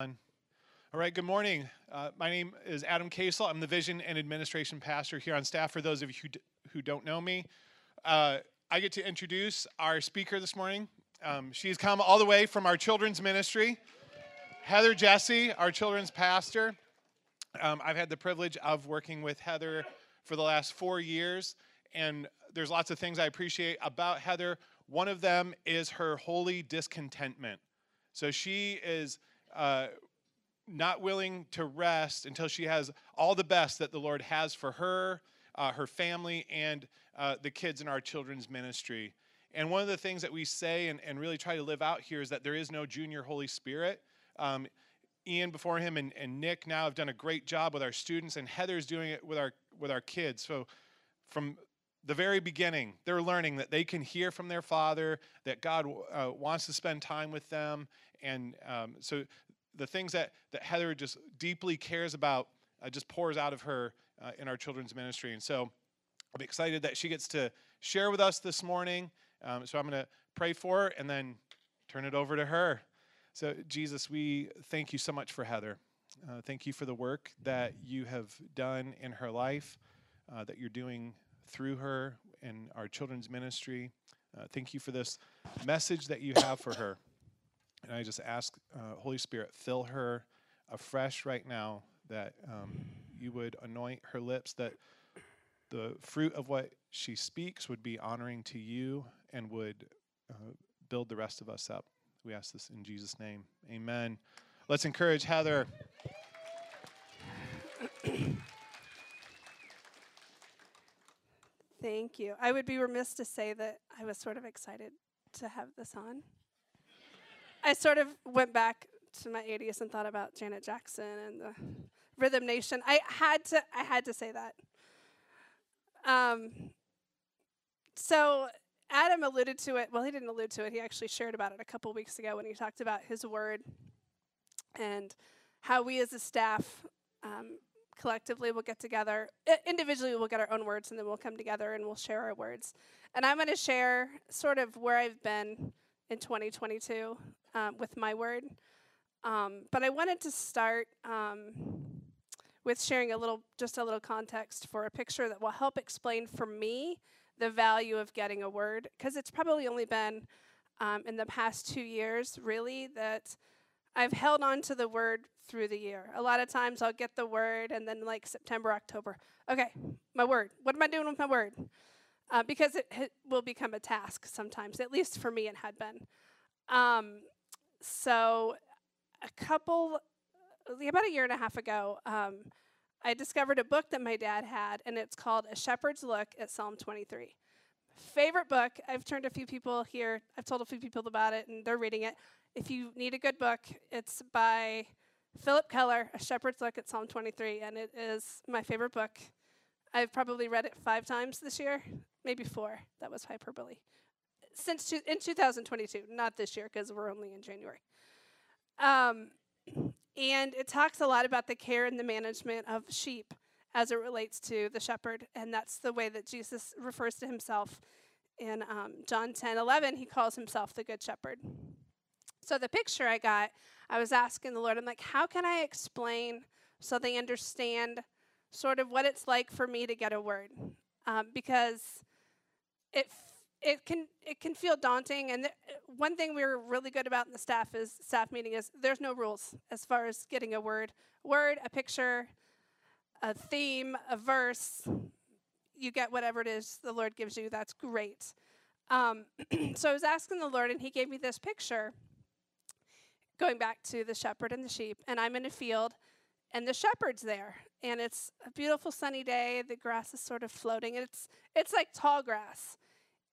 All right, good morning. Uh, my name is Adam Kasel. I'm the Vision and Administration Pastor here on staff. For those of you who, d- who don't know me, uh, I get to introduce our speaker this morning. Um, she's come all the way from our children's ministry, Heather Jesse, our children's pastor. Um, I've had the privilege of working with Heather for the last four years, and there's lots of things I appreciate about Heather. One of them is her holy discontentment. So she is uh, not willing to rest until she has all the best that the Lord has for her, uh, her family, and uh, the kids in our children's ministry. And one of the things that we say and, and really try to live out here is that there is no junior Holy Spirit. Um, Ian before him and, and Nick now have done a great job with our students, and Heather's doing it with our with our kids. So from the very beginning, they're learning that they can hear from their father, that God uh, wants to spend time with them, and um, so the things that, that Heather just deeply cares about uh, just pours out of her uh, in our children's ministry. And so I'm excited that she gets to share with us this morning. Um, so I'm going to pray for her and then turn it over to her. So, Jesus, we thank you so much for Heather. Uh, thank you for the work that you have done in her life, uh, that you're doing through her in our children's ministry. Uh, thank you for this message that you have for her. And I just ask, uh, Holy Spirit, fill her afresh right now, that um, you would anoint her lips, that the fruit of what she speaks would be honoring to you and would uh, build the rest of us up. We ask this in Jesus' name. Amen. Let's encourage Heather. Thank you. I would be remiss to say that I was sort of excited to have this on. I sort of went back to my 80s and thought about Janet Jackson and the Rhythm Nation. I had to I had to say that. Um, so Adam alluded to it. Well, he didn't allude to it. He actually shared about it a couple weeks ago when he talked about his word and how we as a staff um, collectively will get together. I- individually, we'll get our own words and then we'll come together and we'll share our words. And I'm going to share sort of where I've been in 2022 um, with my word. Um, but I wanted to start um, with sharing a little, just a little context for a picture that will help explain for me the value of getting a word, because it's probably only been um, in the past two years, really, that I've held on to the word through the year. A lot of times I'll get the word, and then like September, October, okay, my word. What am I doing with my word? Uh, because it, it will become a task sometimes. At least for me, it had been. Um, so, a couple, about a year and a half ago, um, I discovered a book that my dad had, and it's called A Shepherd's Look at Psalm 23. Favorite book. I've turned a few people here, I've told a few people about it, and they're reading it. If you need a good book, it's by Phillip Keller, A Shepherd's Look at Psalm 23, and it is my favorite book. I've probably read it five times this year, maybe four. That was hyperbole. Since two, in 2022, not this year because we're only in January. Um, and it talks a lot about the care and the management of sheep as it relates to the shepherd, and that's the way that Jesus refers to himself in um, John 10 11. He calls himself the Good Shepherd. So the picture I got, I was asking the Lord, I'm like, how can I explain so they understand sort of what it's like for me to get a word? Um, because it it can it can feel daunting and th- one thing we are really good about in the staff is staff meeting is there's no rules as far as getting a word. Word a picture a theme a verse you get whatever it is the lord gives you that's great. Um, so i was asking the lord and he gave me this picture going back to the shepherd and the sheep and i'm in a field and the shepherd's there and it's a beautiful sunny day the grass is sort of floating and it's it's like tall grass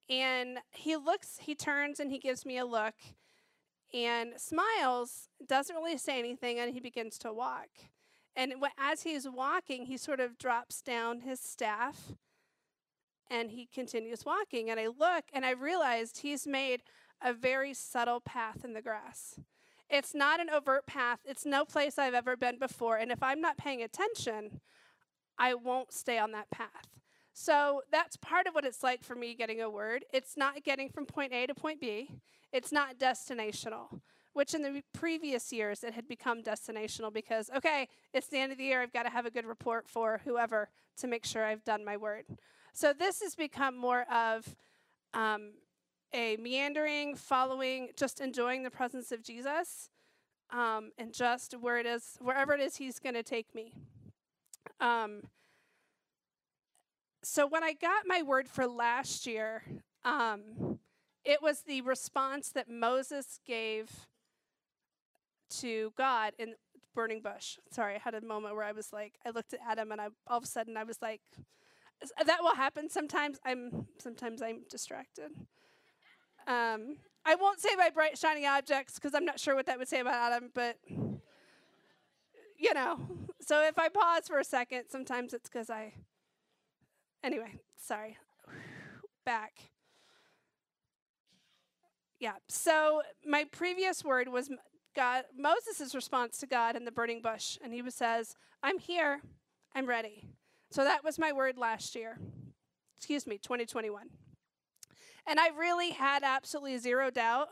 and he looks, he turns and he gives me a look and smiles, doesn't really say anything, and he begins to walk. And as he's walking, he sort of drops down his staff and he continues walking. And I look and I realized he's made a very subtle path in the grass. It's not an overt path, it's no place I've ever been before. And if I'm not paying attention, I won't stay on that path. So that's part of what it's like for me getting a word. It's not getting from point A to point B, it's not destinational. which in the previous years it had become destinational because, okay, it's the end of the year, I've got to have a good report for whoever to make sure I've done my word. So this has become more of um, a meandering, following, just enjoying the presence of Jesus um, and just where it is, wherever it is He's going to take me. Um, so when I got my word for last year, um, it was the response that Moses gave to God in burning bush. Sorry, I had a moment where I was like, I looked at Adam and I all of a sudden I was like, that will happen sometimes. I'm sometimes I'm distracted. Um, I won't say my bright shining objects because I'm not sure what that would say about Adam, but you know. So if I pause for a second, sometimes it's because I. Anyway, sorry. Back. Yeah. So my previous word was God. Moses' response to God in the burning bush, and he says, "I'm here. I'm ready." So that was my word last year. Excuse me, 2021. And I really had absolutely zero doubt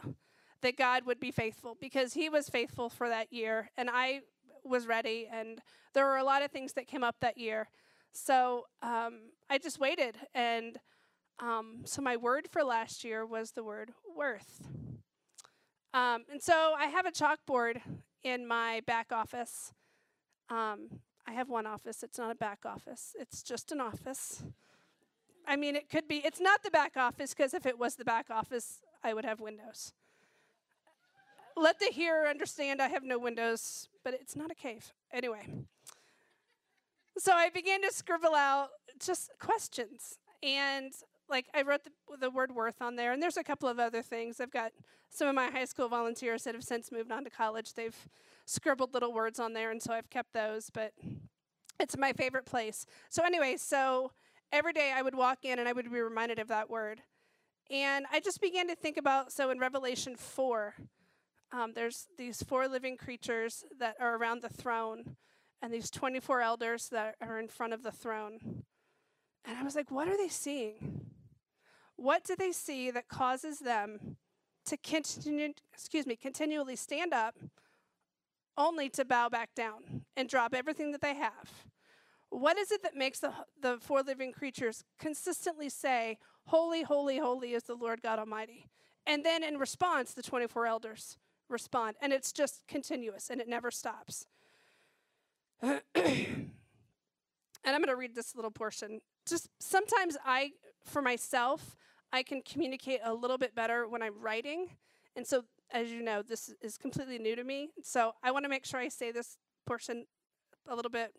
that God would be faithful because He was faithful for that year, and I was ready. And there were a lot of things that came up that year. So um, I just waited. And um, so my word for last year was the word worth. Um, and so I have a chalkboard in my back office. Um, I have one office, it's not a back office, it's just an office. I mean, it could be, it's not the back office because if it was the back office, I would have windows. Let the hearer understand I have no windows, but it's not a cave. Anyway. So I began to scribble out just questions. And like I wrote the, the word worth on there, and there's a couple of other things. I've got some of my high school volunteers that have since moved on to college. They've scribbled little words on there, and so I've kept those, but it's my favorite place. So, anyway, so every day I would walk in and I would be reminded of that word. And I just began to think about so in Revelation 4, um, there's these four living creatures that are around the throne, and these 24 elders that are in front of the throne. And I was like, what are they seeing? What do they see that causes them to continue, excuse me, continually stand up only to bow back down and drop everything that they have? What is it that makes the, the four living creatures consistently say, Holy, holy, holy is the Lord God Almighty? And then in response, the 24 elders respond. And it's just continuous and it never stops. and I'm going to read this little portion. Just sometimes I, for myself, I can communicate a little bit better when I'm writing. And so, as you know, this is completely new to me. So I want to make sure I say this portion a little bit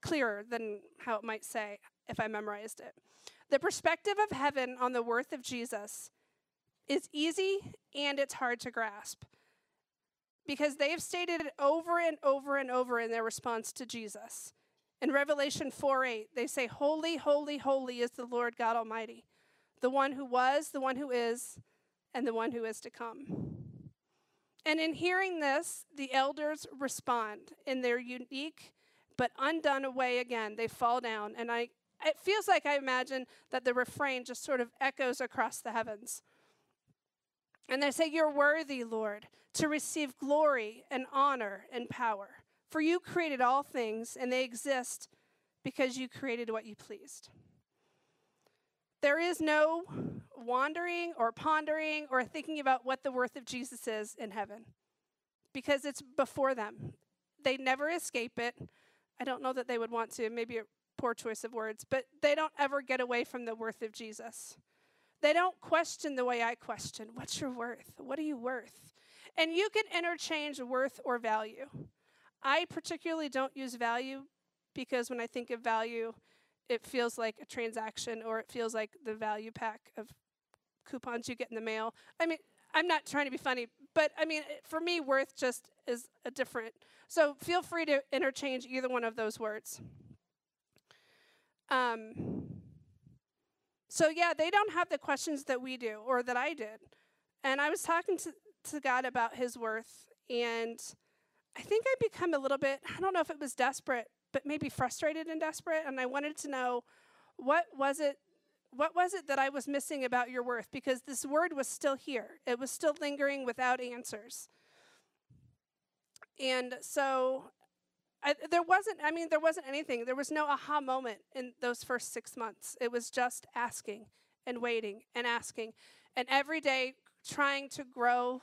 clearer than how it might say if I memorized it. The perspective of heaven on the worth of Jesus is easy and it's hard to grasp because they've stated it over and over and over in their response to Jesus. In Revelation 4 8, they say, Holy, holy, holy is the Lord God Almighty, the one who was, the one who is, and the one who is to come. And in hearing this, the elders respond in their unique but undone away again, they fall down. And I, it feels like I imagine that the refrain just sort of echoes across the heavens. And they say, You're worthy, Lord, to receive glory and honor and power. For you created all things, and they exist because you created what you pleased. There is no wandering or pondering or thinking about what the worth of Jesus is in heaven because it's before them. They never escape it. I don't know that they would want to, maybe a poor choice of words, but they don't ever get away from the worth of Jesus. They don't question the way I question. What's your worth? What are you worth? And you can interchange worth or value. I particularly don't use value because when I think of value, it feels like a transaction or it feels like the value pack of coupons you get in the mail. I mean, I'm not trying to be funny, but I mean, for me, worth just is a different. So feel free to interchange either one of those words. Um, so yeah, they don't have the questions that we do or that I did. And I was talking to, to God about his worth, and I think I become a little bit, I don't know if it was desperate, but maybe frustrated and desperate. And I wanted to know what was it what was it that I was missing about your worth? Because this word was still here, it was still lingering without answers. And so I, there wasn't, I mean, there wasn't anything. There was no aha moment in those first six months. It was just asking and waiting and asking. And every day trying to grow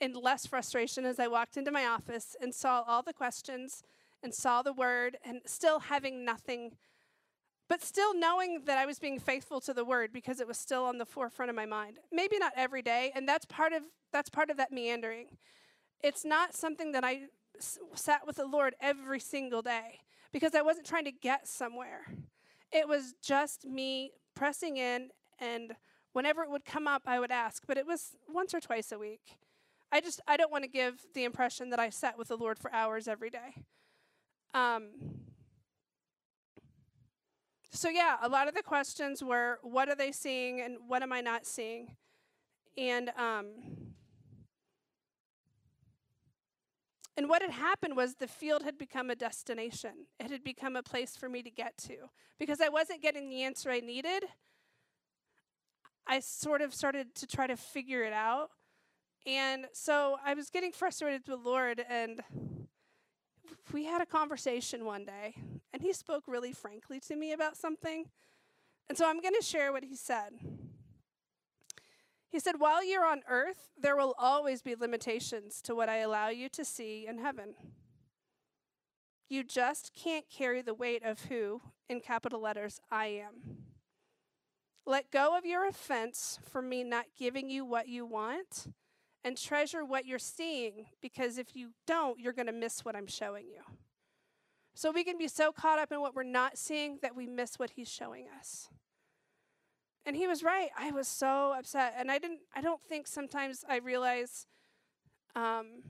in less frustration as I walked into my office and saw all the questions and saw the word and still having nothing, but still knowing that I was being faithful to the word because it was still on the forefront of my mind. Maybe not every day, and that's part of that's part of that meandering. It's not something that I s- sat with the Lord every single day because I wasn't trying to get somewhere. It was just me pressing in and whenever it would come up I would ask, but it was once or twice a week. I just I don't want to give the impression that I sat with the Lord for hours every day. Um, so yeah, a lot of the questions were what are they seeing and what am I not seeing? And um, and what had happened was the field had become a destination. It had become a place for me to get to because I wasn't getting the answer I needed. I sort of started to try to figure it out. And so I was getting frustrated with the Lord, and we had a conversation one day, and He spoke really frankly to me about something. And so I'm going to share what He said. He said, While you're on earth, there will always be limitations to what I allow you to see in heaven. You just can't carry the weight of who, in capital letters, I am. Let go of your offense for me not giving you what you want and treasure what you're seeing because if you don't, you're going to miss what I'm showing you. So we can be so caught up in what we're not seeing that we miss what he's showing us. And he was right. I was so upset. And I didn't I don't think sometimes I realize um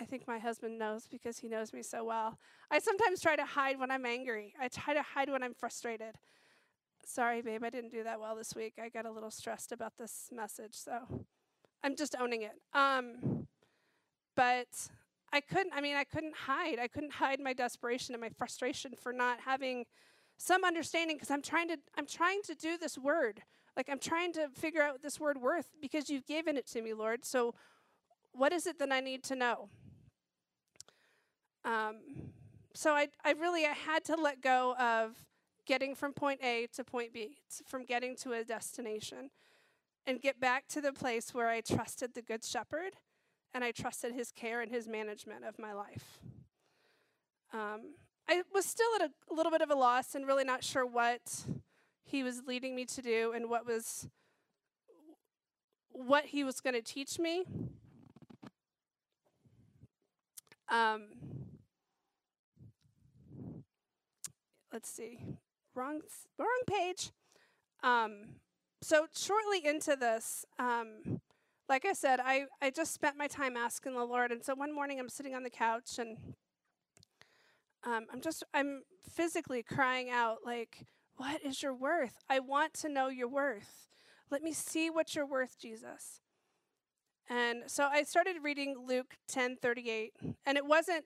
I think my husband knows because he knows me so well. I sometimes try to hide when I'm angry. I try to hide when I'm frustrated. Sorry, babe, I didn't do that well this week. I got a little stressed about this message, so I'm just owning it. Um, but I couldn't, I mean, I couldn't hide. I couldn't hide my desperation and my frustration for not having some understanding because I'm trying to, I'm trying to do this word. Like I'm trying to figure out this word worth because you've given it to me, Lord. So what is it that I need to know? Um, so I, I really, I had to let go of getting from point A to point B, from getting to a destination, and get back to the place where I trusted the Good Shepherd and I trusted his care and his management of my life. Um, I was still at a, little bit of a loss and really not sure what he was leading me to do and what was what he was going to teach me. Um, let's see, wrong wrong page. Um, so shortly into this, um, like I said, I, I just spent my time asking the Lord, and so one morning I'm sitting on the couch and um, I'm just I'm physically crying out like, "What is your worth? I want to know your worth. Let me see what you're worth, Jesus." And so I started reading Luke 10:38, and it wasn't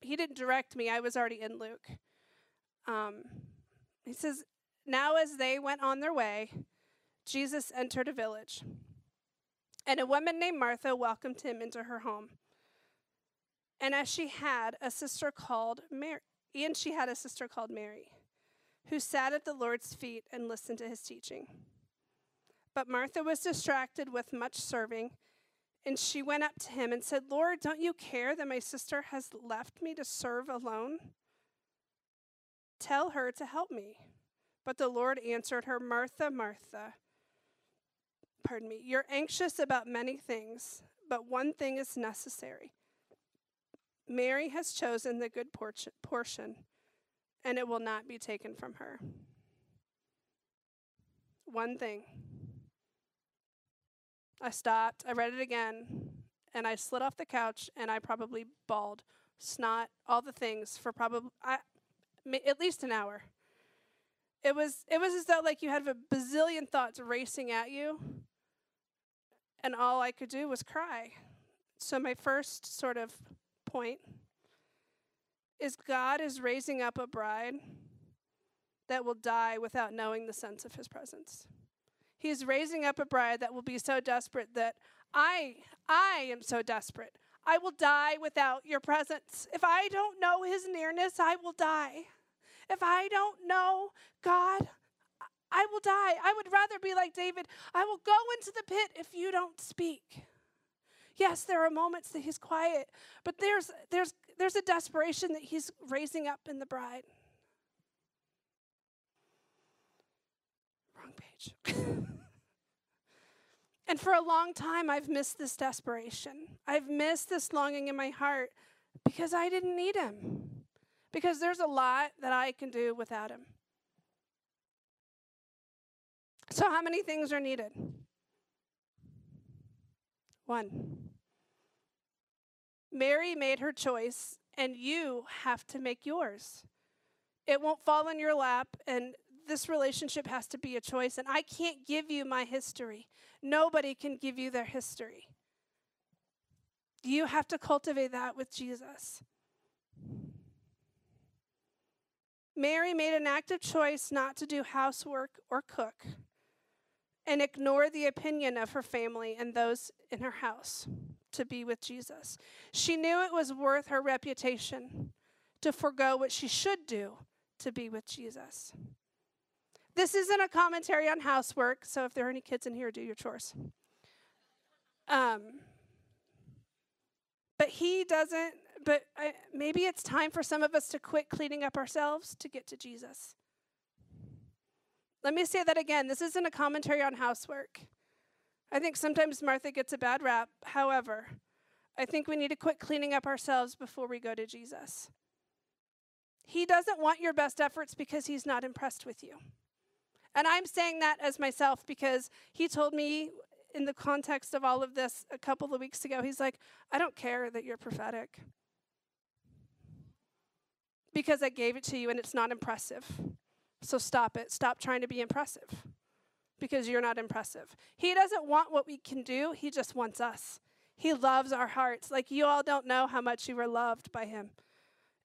he didn't direct me. I was already in Luke. Um, he says, "Now as they went on their way, Jesus entered a village, and a woman named Martha welcomed him into her home. And as she had a sister called Mary, and she had a sister called Mary, who sat at the Lord's feet and listened to his teaching. But Martha was distracted with much serving, and she went up to him and said, Lord, don't you care that my sister has left me to serve alone? Tell her to help me. But the Lord answered her, Martha, Martha, pardon me, you're anxious about many things, but one thing is necessary. Mary has chosen the good portion, and it will not be taken from her. One thing. I stopped, I read it again, and I slid off the couch and I probably bawled, snot, all the things for probably I, at least an hour. It was it was as though like you had a bazillion thoughts racing at you, and all I could do was cry. So my first sort of point is God is raising up a bride that will die without knowing the sense of his presence. He's raising up a bride that will be so desperate that I I am so desperate. I will die without your presence. If I don't know his nearness, I will die. If I don't know God, I will die. I would rather be like David. I will go into the pit if you don't speak. Yes, there are moments that he's quiet, but there's there's there's a desperation that he's raising up in the bride. Wrong page. and for a long time I've missed this desperation. I've missed this longing in my heart because I didn't need him. Because there's a lot that I can do without him. So, how many things are needed? One. Mary made her choice, and you have to make yours. It won't fall in your lap, and this relationship has to be a choice. And I can't give you my history. Nobody can give you their history. You have to cultivate that with Jesus. Mary made an active choice not to do housework or cook and ignore the opinion of her family and those in her house to be with Jesus. She knew it was worth her reputation to forego what she should do to be with Jesus. This isn't a commentary on housework, so if there are any kids in here, do your chores. Um, but he doesn't, but I, maybe it's time for some of us to quit cleaning up ourselves to get to Jesus. Let me say that again. This isn't a commentary on housework. I think sometimes Martha gets a bad rap. However, I think we need to quit cleaning up ourselves before we go to Jesus. He doesn't want your best efforts because he's not impressed with you. And I'm saying that as myself because he told me in the context of all of this a couple of weeks ago, he's like, I don't care that you're prophetic because I gave it to you and it's not impressive. So stop it. Stop trying to be impressive because you're not impressive. He doesn't want what we can do, He just wants us. He loves our hearts. Like you all don't know how much you were loved by Him.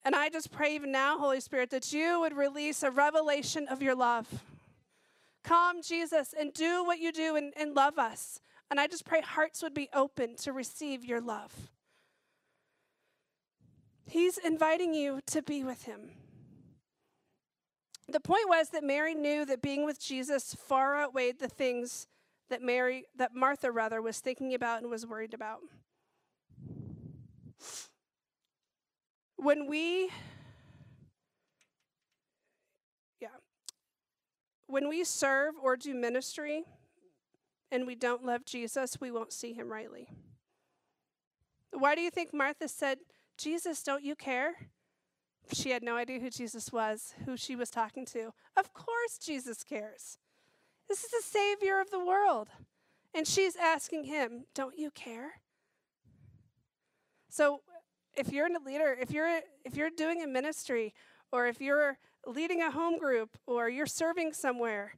And I just pray even now, Holy Spirit, that you would release a revelation of your love. Come, Jesus, and do what you do and, and love us. And I just pray hearts would be open to receive your love. He's inviting you to be with him. The point was that Mary knew that being with Jesus far outweighed the things that Mary that Martha rather was thinking about and was worried about. When we yeah. When we serve or do ministry and we don't love Jesus, we won't see him rightly. Why do you think Martha said, "Jesus, don't you care?" She had no idea who Jesus was, who she was talking to. Of course, Jesus cares. This is the Savior of the world. And she's asking him, Don't you care? So, if you're in a leader, if you're, if you're doing a ministry, or if you're leading a home group, or you're serving somewhere,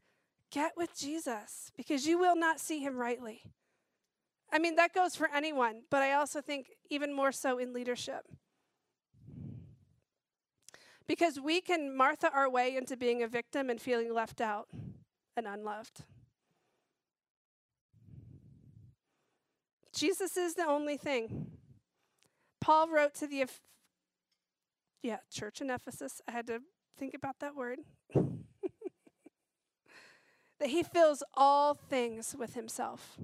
get with Jesus because you will not see him rightly. I mean, that goes for anyone, but I also think even more so in leadership. Because we can Martha our way into being a victim and feeling left out and unloved. Jesus is the only thing. Paul wrote to the yeah, church in Ephesus. I had to think about that word. that he fills all things with himself.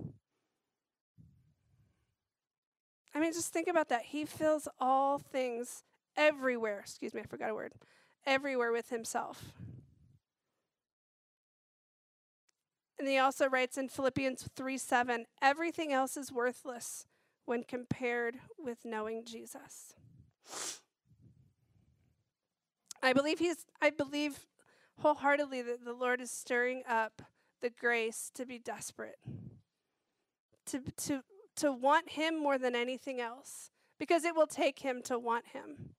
I mean, just think about that. He fills all things everywhere, excuse me, I forgot a word, everywhere with himself. And he also writes in Philippians 3 7, everything else is worthless when compared with knowing Jesus. I believe he's I believe wholeheartedly that the Lord is stirring up the grace to be desperate. To to to want him more than anything else because it will take him to want him.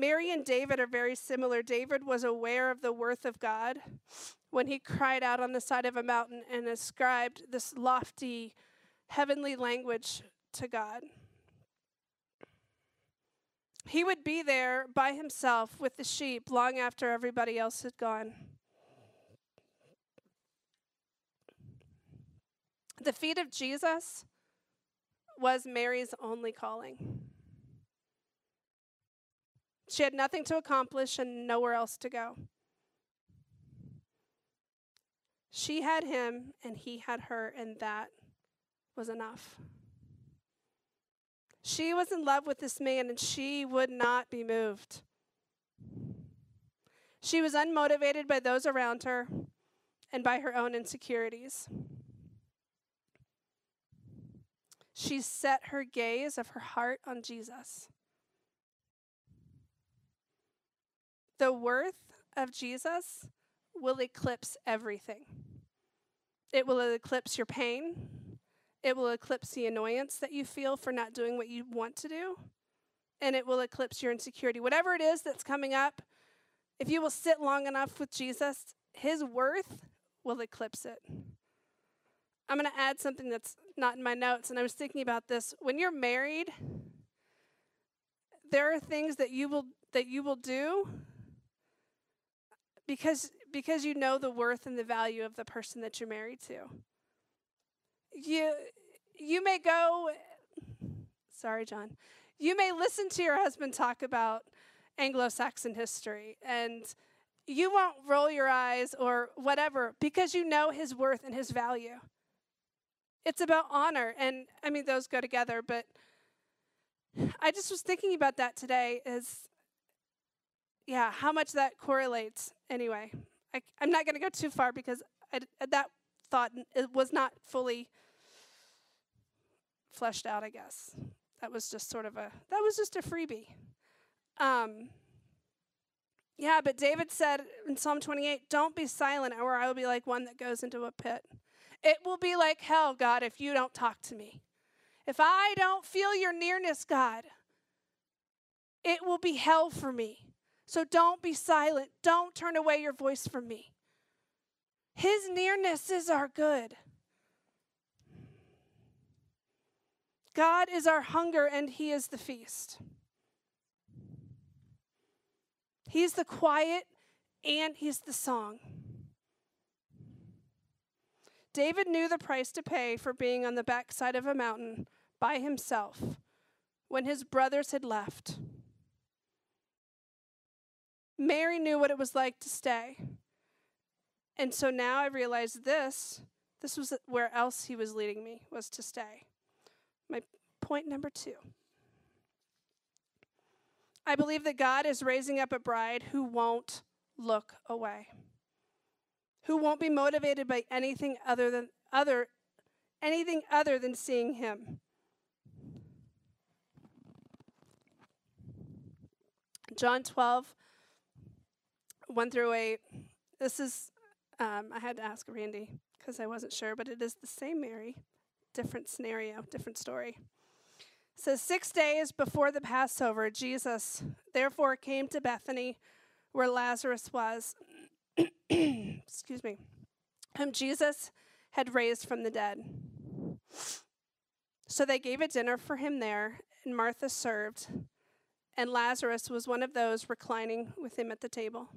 Mary and David are very similar. David was aware of the worth of God when he cried out on the side of a mountain and ascribed this lofty heavenly language to God. He would be there by himself with the sheep long after everybody else had gone. The feet of Jesus was Mary's only calling. She had nothing to accomplish and nowhere else to go. She had him and he had her, and that was enough. She was in love with this man and she would not be moved. She was unmotivated by those around her and by her own insecurities. She set her gaze of her heart on Jesus. The worth of Jesus will eclipse everything. It will eclipse your pain. It will eclipse the annoyance that you feel for not doing what you want to do. And it will eclipse your insecurity. Whatever it is that's coming up, if you will sit long enough with Jesus, his worth will eclipse it. I'm going to add something that's not in my notes, and I was thinking about this. When you're married, there are things that you will that you will do because because you know the worth and the value of the person that you're married to. You you may go sorry John. You may listen to your husband talk about Anglo-Saxon history and you won't roll your eyes or whatever because you know his worth and his value. It's about honor and I mean those go together, but I just was thinking about that today is yeah, how much that correlates anyway. I, am not going to go too far because I, that thought it was not fully fleshed out, I guess. That was just sort of a, that was just a freebie. Um, yeah, but David said in Psalm 28, Don't be silent, or I will be like one that goes into a pit. It will be like hell, God, if you don't talk to me. If I don't feel your nearness, God, it will be hell for me. So don't be silent. Don't turn away your voice from me. His nearness is our good. God is our hunger and He is the feast. He's the quiet and He's the song. David knew the price to pay for being on the backside of a mountain by himself when his brothers had left. Mary knew what it was like to stay. And so now I realize this this was where else he was leading me was to stay. My point number 2. I believe that God is raising up a bride who won't look away. Who won't be motivated by anything other than other anything other than seeing him. John 12 1 through 8. This is, um, I had to ask Randy because I wasn't sure, but it is the same Mary, different scenario, different story. It says, Six days before the Passover, Jesus therefore came to Bethany where Lazarus was, excuse me, whom Jesus had raised from the dead. So they gave a dinner for him there, and Martha served, and Lazarus was one of those reclining with him at the table.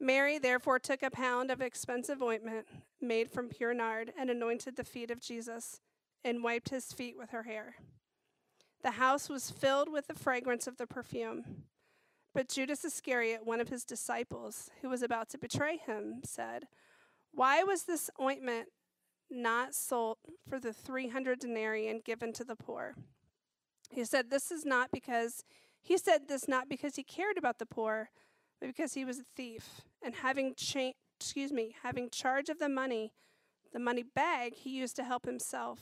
Mary therefore took a pound of expensive ointment made from pure nard and anointed the feet of Jesus and wiped his feet with her hair. The house was filled with the fragrance of the perfume. But Judas Iscariot, one of his disciples, who was about to betray him, said, Why was this ointment not sold for the 300 denarii and given to the poor? He said, This is not because, he said this not because he cared about the poor but because he was a thief, and having cha- excuse me, having charge of the money, the money bag he used to help himself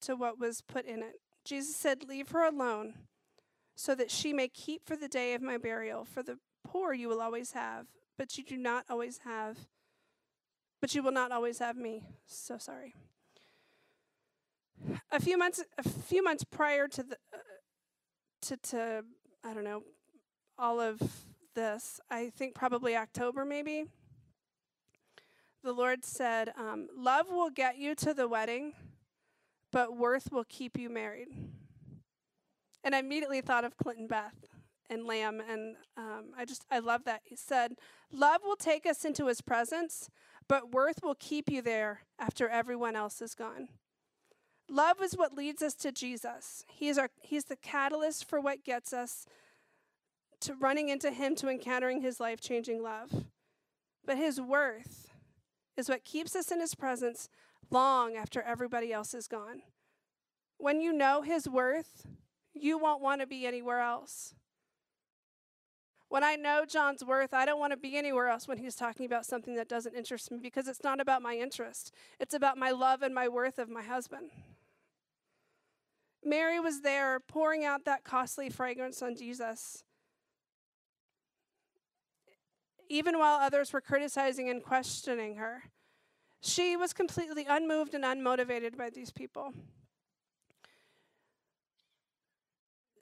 to what was put in it. Jesus said, "Leave her alone, so that she may keep for the day of my burial. For the poor you will always have, but you do not always have, but you will not always have me." So sorry. A few months, a few months prior to the, uh, to to I don't know, all of this, I think probably October maybe, the Lord said, um, Love will get you to the wedding, but worth will keep you married. And I immediately thought of Clinton Beth and Lamb, and um, I just, I love that. He said, Love will take us into his presence, but worth will keep you there after everyone else is gone. Love is what leads us to Jesus. He is our, he's the catalyst for what gets us to running into Him to encountering His life changing love. But His worth is what keeps us in His presence long after everybody else is gone. When you know His worth, you won't want to be anywhere else. When I know John's worth, I don't want to be anywhere else when he's talking about something that doesn't interest me because it's not about my interest. It's about my love and my worth of my husband. Mary was there pouring out that costly fragrance on Jesus. Even while others were criticizing and questioning her, she was completely unmoved and unmotivated by these people.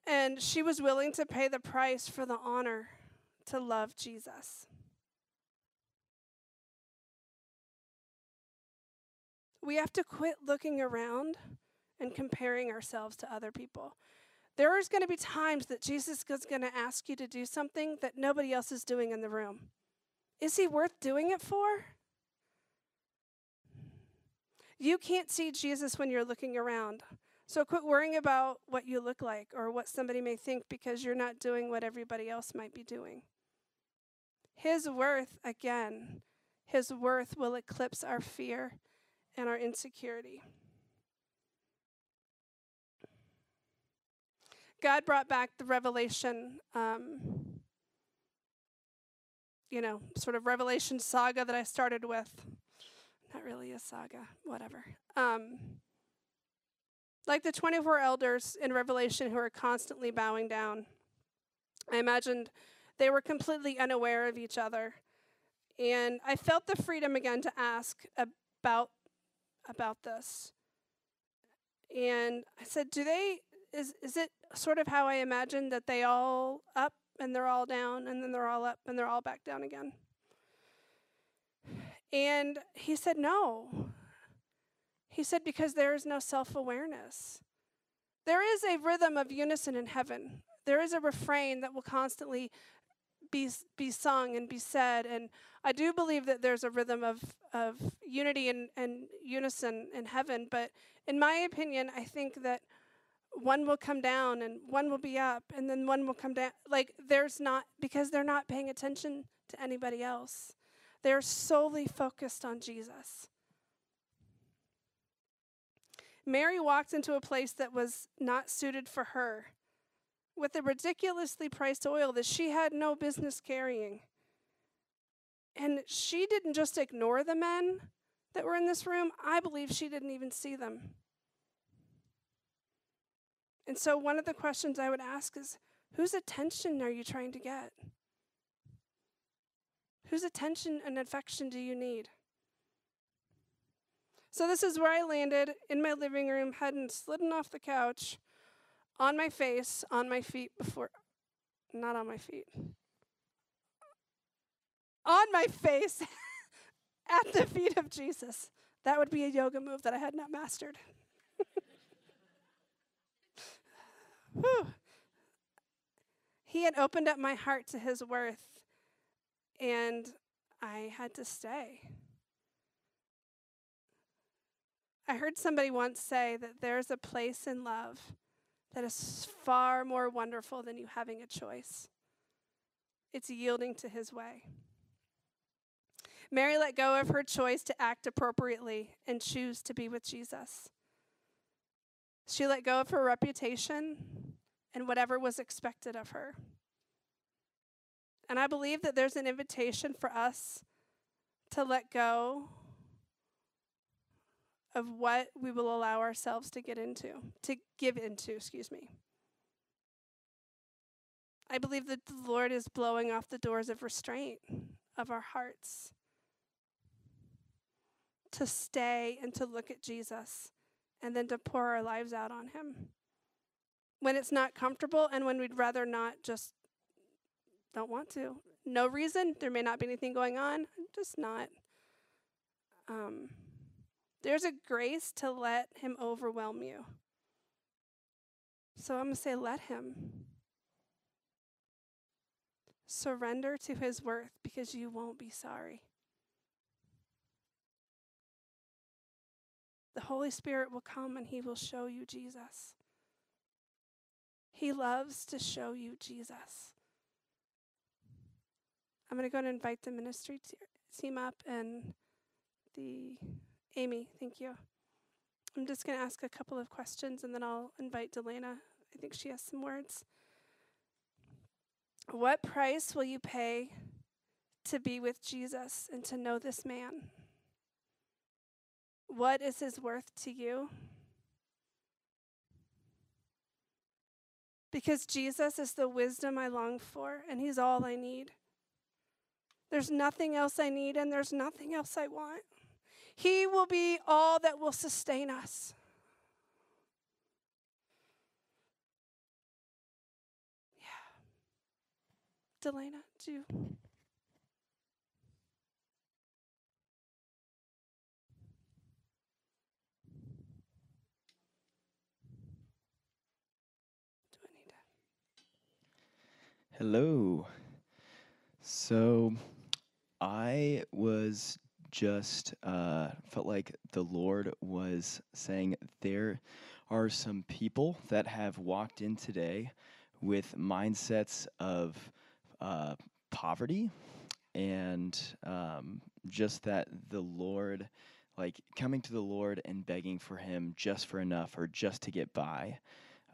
And she was willing to pay the price for the honor to love Jesus. We have to quit looking around and comparing ourselves to other people. There is going to be times that Jesus is going to ask you to do something that nobody else is doing in the room. Is he worth doing it for? You can't see Jesus when you're looking around. So quit worrying about what you look like or what somebody may think because you're not doing what everybody else might be doing. His worth, again, his worth will eclipse our fear and our insecurity. God brought back the revelation, um, you know, sort of revelation saga that I started with. Not really a saga, whatever. Um, like the 24 elders in Revelation who are constantly bowing down. I imagined they were completely unaware of each other. And I felt the freedom again to ask about about this. And I said, "Do they is is it sort of how I imagined that they all up and they're all down and then they're all up and they're all back down again?" And he said, "No. He said, because there is no self awareness. There is a rhythm of unison in heaven. There is a refrain that will constantly be, be sung and be said. And I do believe that there's a rhythm of, of unity and, and unison in heaven. But in my opinion, I think that one will come down and one will be up and then one will come down. Like there's not, because they're not paying attention to anybody else. They're solely focused on Jesus. Mary walked into a place that was not suited for her with a ridiculously priced oil that she had no business carrying. And she didn't just ignore the men that were in this room, I believe she didn't even see them. And so, one of the questions I would ask is whose attention are you trying to get? Whose attention and affection do you need? So this is where I landed in my living room, hadn't slidden off the couch, on my face, on my feet before, not on my feet, on my face at the feet of Jesus. That would be a yoga move that I had not mastered. He had opened up my heart to his worth, and I had to stay. I heard somebody once say that there's a place in love that is far more wonderful than you having a choice. It's yielding to his way. Mary let go of her choice to act appropriately and choose to be with Jesus. She let go of her reputation and whatever was expected of her. And I believe that there's an invitation for us to let go of what we will allow ourselves to get into, to give into, excuse me. I believe that the Lord is blowing off the doors of restraint of our hearts to stay and to look at Jesus and then to pour our lives out on Him. When it's not comfortable and when we'd rather not just don't want to. No reason. There may not be anything going on. Just not. Um, there's a grace to let Him overwhelm you. So I'm going to say, let Him. Surrender to His worth because you won't be sorry. the Holy Spirit will come and He will show you Jesus. He loves to show you Jesus. I'm going to go and invite the ministry team up and the Amy, thank you. I'm just going to ask a couple of questions and then I'll invite Delana. I think she has some words. What price will you pay to be with Jesus and to know this man? What is his worth to you? Because Jesus is the wisdom I long for, and he's all I need. There's nothing else I need, and there's nothing else I want. He will be all that will sustain us. Yeah. Delana, do you? Hello. So I was just uh, felt like the Lord was saying there are some people that have walked in today with mindsets of uh, poverty and um, just that the Lord, like coming to the Lord and begging for Him just for enough or just to get by.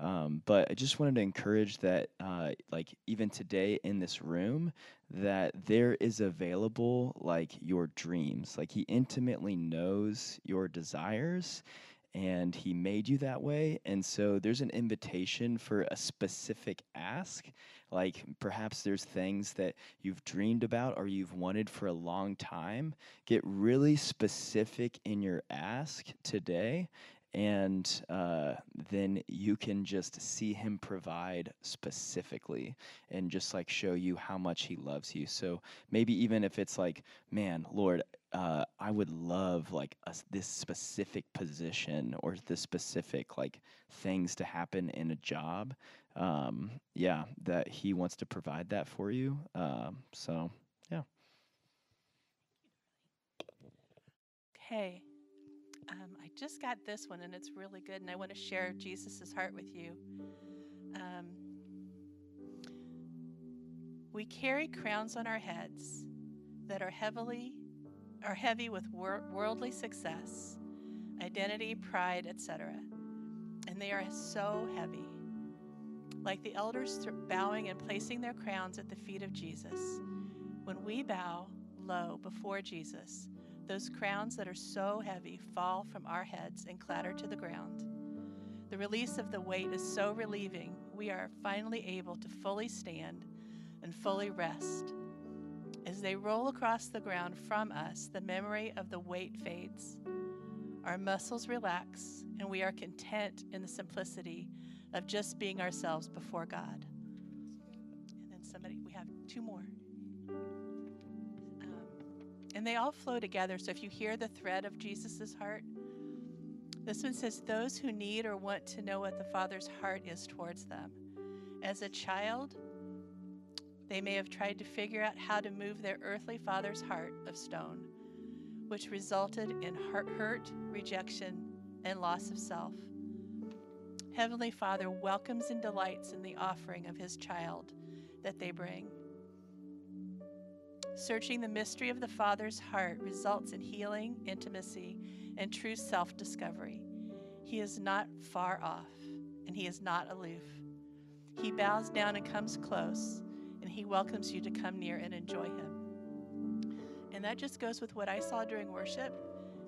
Um, but I just wanted to encourage that, uh, like even today in this room, that there is available like your dreams. Like He intimately knows your desires, and He made you that way. And so there's an invitation for a specific ask. Like perhaps there's things that you've dreamed about or you've wanted for a long time. Get really specific in your ask today and uh, then you can just see him provide specifically and just like show you how much he loves you. So maybe even if it's like man lord uh, i would love like a, this specific position or this specific like things to happen in a job um, yeah that he wants to provide that for you um, so yeah. Okay um, I just got this one and it's really good, and I want to share Jesus' heart with you. Um, we carry crowns on our heads that are heavily are heavy with wor- worldly success, identity, pride, etc. And they are so heavy. Like the elders bowing and placing their crowns at the feet of Jesus. When we bow low before Jesus, those crowns that are so heavy fall from our heads and clatter to the ground. The release of the weight is so relieving, we are finally able to fully stand and fully rest. As they roll across the ground from us, the memory of the weight fades. Our muscles relax, and we are content in the simplicity of just being ourselves before God. And then somebody, we have two more and they all flow together. So if you hear the thread of Jesus' heart, this one says, Those who need or want to know what the Father's heart is towards them. As a child, they may have tried to figure out how to move their earthly father's heart of stone, which resulted in heart hurt, rejection, and loss of self. Heavenly Father welcomes and delights in the offering of his child that they bring. Searching the mystery of the Father's heart results in healing, intimacy, and true self discovery. He is not far off, and He is not aloof. He bows down and comes close, and He welcomes you to come near and enjoy Him. And that just goes with what I saw during worship.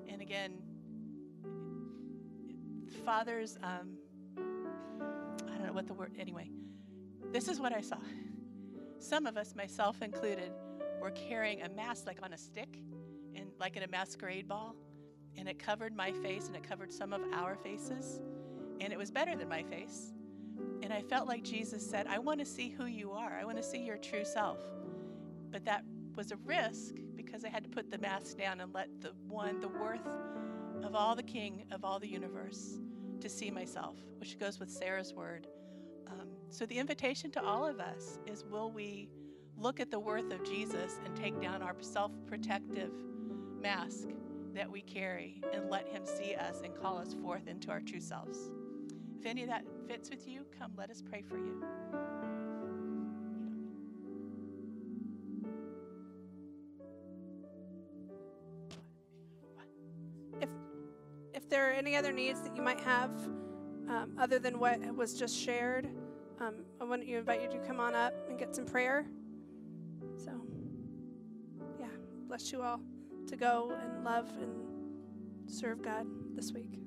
And again, Father's, um, I don't know what the word, anyway, this is what I saw. Some of us, myself included, were carrying a mask like on a stick and like in a masquerade ball and it covered my face and it covered some of our faces and it was better than my face. And i felt like jesus said i want to see who you are. I want to see your true self. But that was a risk because i had to put the mask down and let the one the worth of all the king of all the universe to see myself which goes with sarah's word. Um, so the invitation to all of us is will we look at the worth of Jesus and take down our self protective mask that we carry and let Him see us and call us forth into our true selves. If any of that fits with you, come let us pray for you. if there are any other needs that you might have um, other than what was just shared, um, I want to invite you to come on up and get some prayer. Bless you all to go and love and serve God this week.